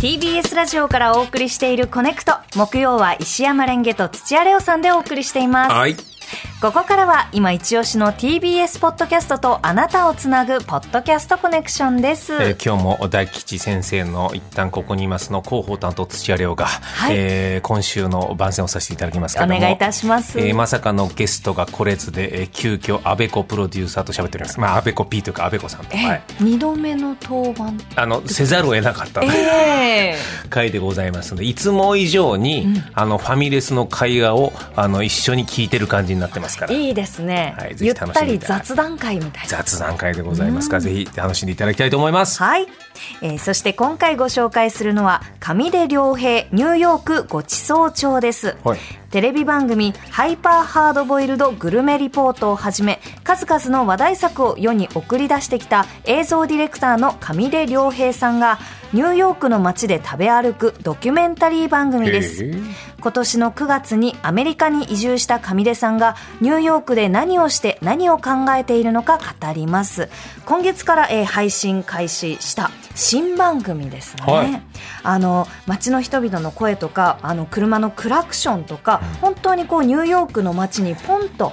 TBS ラジオからお送りしているコネクト。木曜は石山レンゲと土屋レオさんでお送りしています。はい。ここからは今一押しの TBS ポッドキャストとあなたをつなぐポッドキャストコネクションです、えー今日も大吉先生の一旦ここにいますの広報担当土屋レオが、い。えー今週の番宣をさせていただきますけども。お願いいたします。えーまさかのゲストが来れずで、えー急遽アベコプロデューサーと喋っております。まあアベコ P というかアベコさんと、はい、二度目の登板。あのせざるを得なかったええ 回でございますのでいつも以上に、あのファミレスの会話をあの一緒に聞いてる感じになってますから。いいですね、はいぜゆっひ楽しんでいたりただいて雑談会みたいな。雑談会でございますか。ら、ぜひ楽しんでいただきたいと思います。はい、えーそして今回ご紹介するのは上出良平ニューヨークごちそう帳です、はい。テレビ番組「ハイパーハードボイルドグルメリポート」をはじめ数々の話題作を世に送り出してきた映像ディレクターの上出良平さんがニューヨークの街で食べ歩くドキュメンタリー番組です今年の9月にアメリカに移住した上出さんがニューヨークで何をして何を考えているのか語ります。今月から、えー配信開始した新番組ですね、はい。あの街の人々の声とかあの車のクラクションとか、本当にこうニューヨークの街にポンと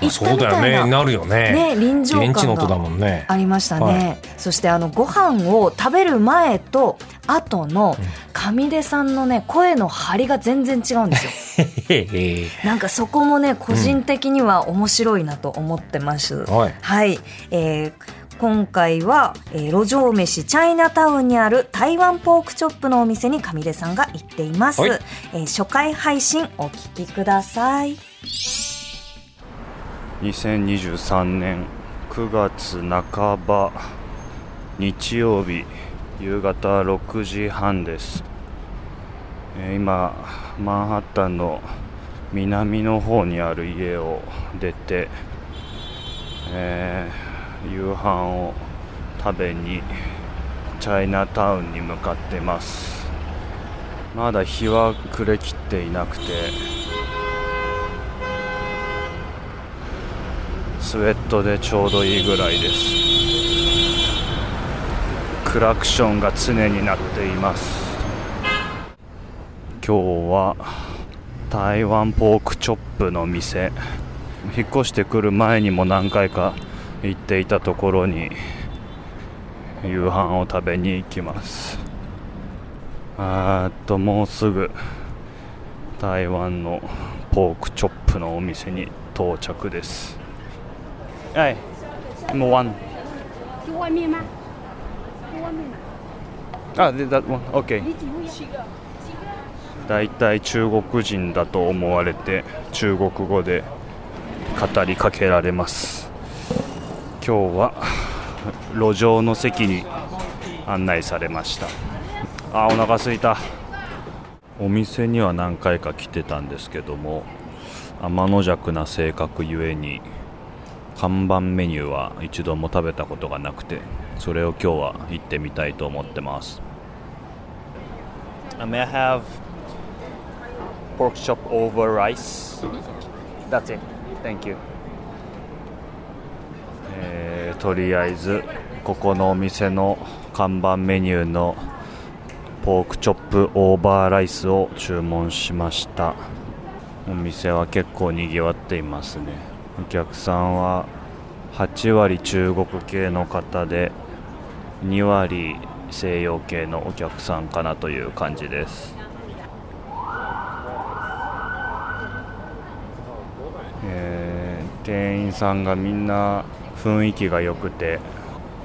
行ったそうだよみたいなね。なるよね。ね臨場感が現地の音だもんね。ありましたね、はい。そしてあのご飯を食べる前と後の上出さんのね声の張りが全然違うんですよ。なんかそこもね個人的には面白いなと思ってます、はい。はい、えー今回は、えー路上飯チャイナタウンにある台湾ポークチョップのお店に上出さんが行っています、はい。えー初回配信お聞きください2023年9月半ば日曜日夕方6時半です、えー今マンハッタンの南の方にある家を出て、えー夕飯を食べにチャイナタウンに向かってます。まだ日は暮れきっていなくてスウェットでちょうどいいぐらいです。クラクションが常になっています。今日は台湾ポークチョップの店。引っ越してくる前にも何回か行っていたところに夕飯を食べに行きます。あーっともうすぐ台湾のポークチョップのお店に到着です。はいもうワン就外面吗？就外面买。あ、で、that one, 位？七个。大体中国人だと思われて中国語で語りかけられます今日は路上の席に案内されましたあお腹すいたお店には何回か来てたんですけども天の弱な性格ゆえに看板メニューは一度も食べたことがなくてそれを今日は行ってみたいと思ってます May have pork chop over rice? That's it. Thank you. えーとりあえずここのお店の看板メニューのポークチョップオーバーライスを注文しましたお店は結構にぎわっていますねお客さんは8割中国系の方で2割西洋系のお客さんかなという感じです。えー店員さんがみんな雰囲気が良くて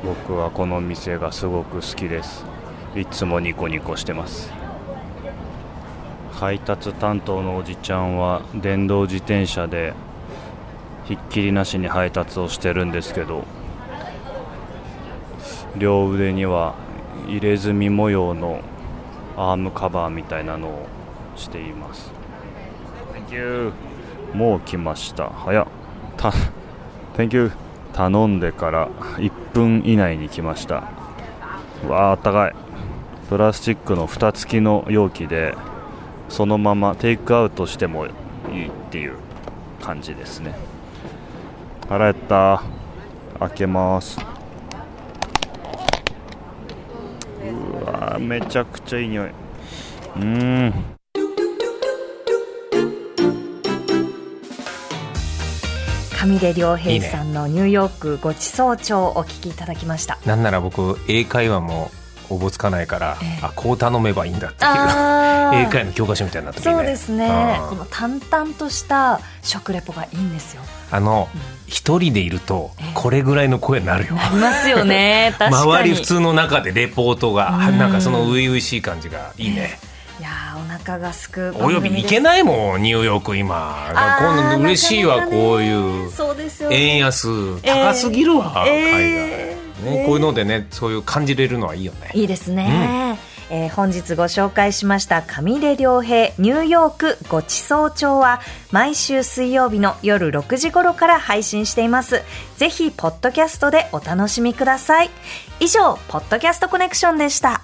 僕はこの店がすごく好きです。いつもニコニコしてます。配達担当のおじちゃんは電動自転車でひっきりなしに配達をしてるんですけど両腕には入れ墨模様のアームカバーみたいなのをしています。Thank you. もう来ました。早っ。た Thank you. 頼んでから1分以内に来ました。うわああったかい。プラスチックの蓋付きの容器でそのままテイクアウトしてもいいっていう感じですね腹減った。開けます。うわーめちゃくちゃいい匂い。うん。上出良平さんのニューヨークごちそう帳をお聞きいただきました。なんなら僕英会話もおぼつかないから、ええ。あこう頼めばいいんだっていう 英会話の教科書みたいになってるね。そうですね。うんこの淡々とした食レポがいいんですよ。あの一、人でいるとええ。これぐらいの声になるよ。なりますよね。確かに。周り普通の中でレポートがうん。なんかその初々しい感じがいいね、いやーお腹がすくおよび行けいないもんニューヨーク今。今度嬉しいわこういう。そうですよね。円安高すぎるわ、え海外、えね、こういうのでねそういう感じれるのはいいよね。いいですね、えー本日ご紹介しました上出良平ニューヨークごちそう帳は毎週水曜日の夜6時頃から配信しています。ぜひポッドキャストでお楽しみください。以上ポッドキャストコネクションでした